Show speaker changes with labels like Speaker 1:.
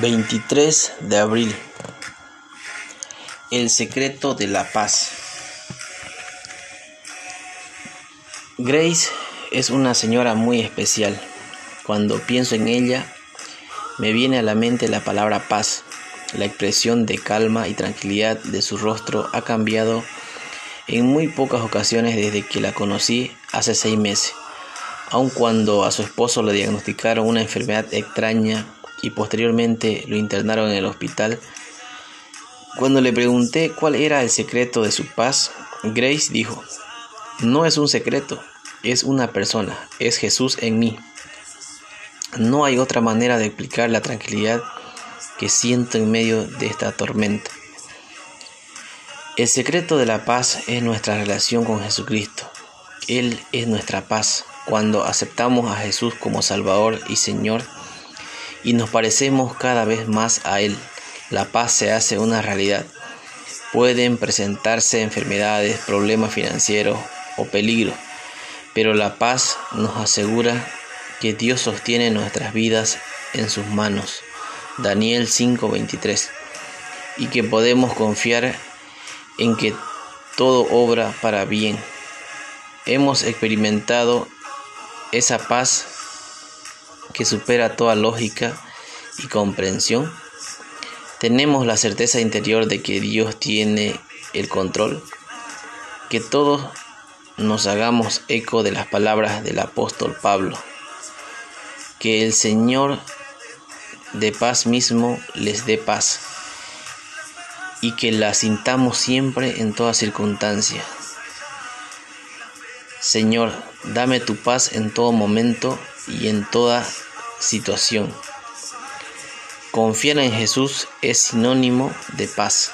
Speaker 1: 23 de abril. El secreto de la paz. Grace es una señora muy especial. Cuando pienso en ella, me viene a la mente la palabra paz. La expresión de calma y tranquilidad de su rostro ha cambiado en muy pocas ocasiones desde que la conocí hace seis meses. Aun cuando a su esposo le diagnosticaron una enfermedad extraña y posteriormente lo internaron en el hospital. Cuando le pregunté cuál era el secreto de su paz, Grace dijo, no es un secreto, es una persona, es Jesús en mí. No hay otra manera de explicar la tranquilidad que siento en medio de esta tormenta. El secreto de la paz es nuestra relación con Jesucristo. Él es nuestra paz. Cuando aceptamos a Jesús como Salvador y Señor, y nos parecemos cada vez más a Él. La paz se hace una realidad. Pueden presentarse enfermedades, problemas financieros o peligros, pero la paz nos asegura que Dios sostiene nuestras vidas en sus manos. Daniel 5:23. Y que podemos confiar en que todo obra para bien. Hemos experimentado esa paz que supera toda lógica y comprensión? ¿Tenemos la certeza interior de que Dios tiene el control? Que todos nos hagamos eco de las palabras del apóstol Pablo. Que el Señor de paz mismo les dé paz y que la sintamos siempre en toda circunstancia. Señor, dame tu paz en todo momento y en toda situación. Confiar en Jesús es sinónimo de paz.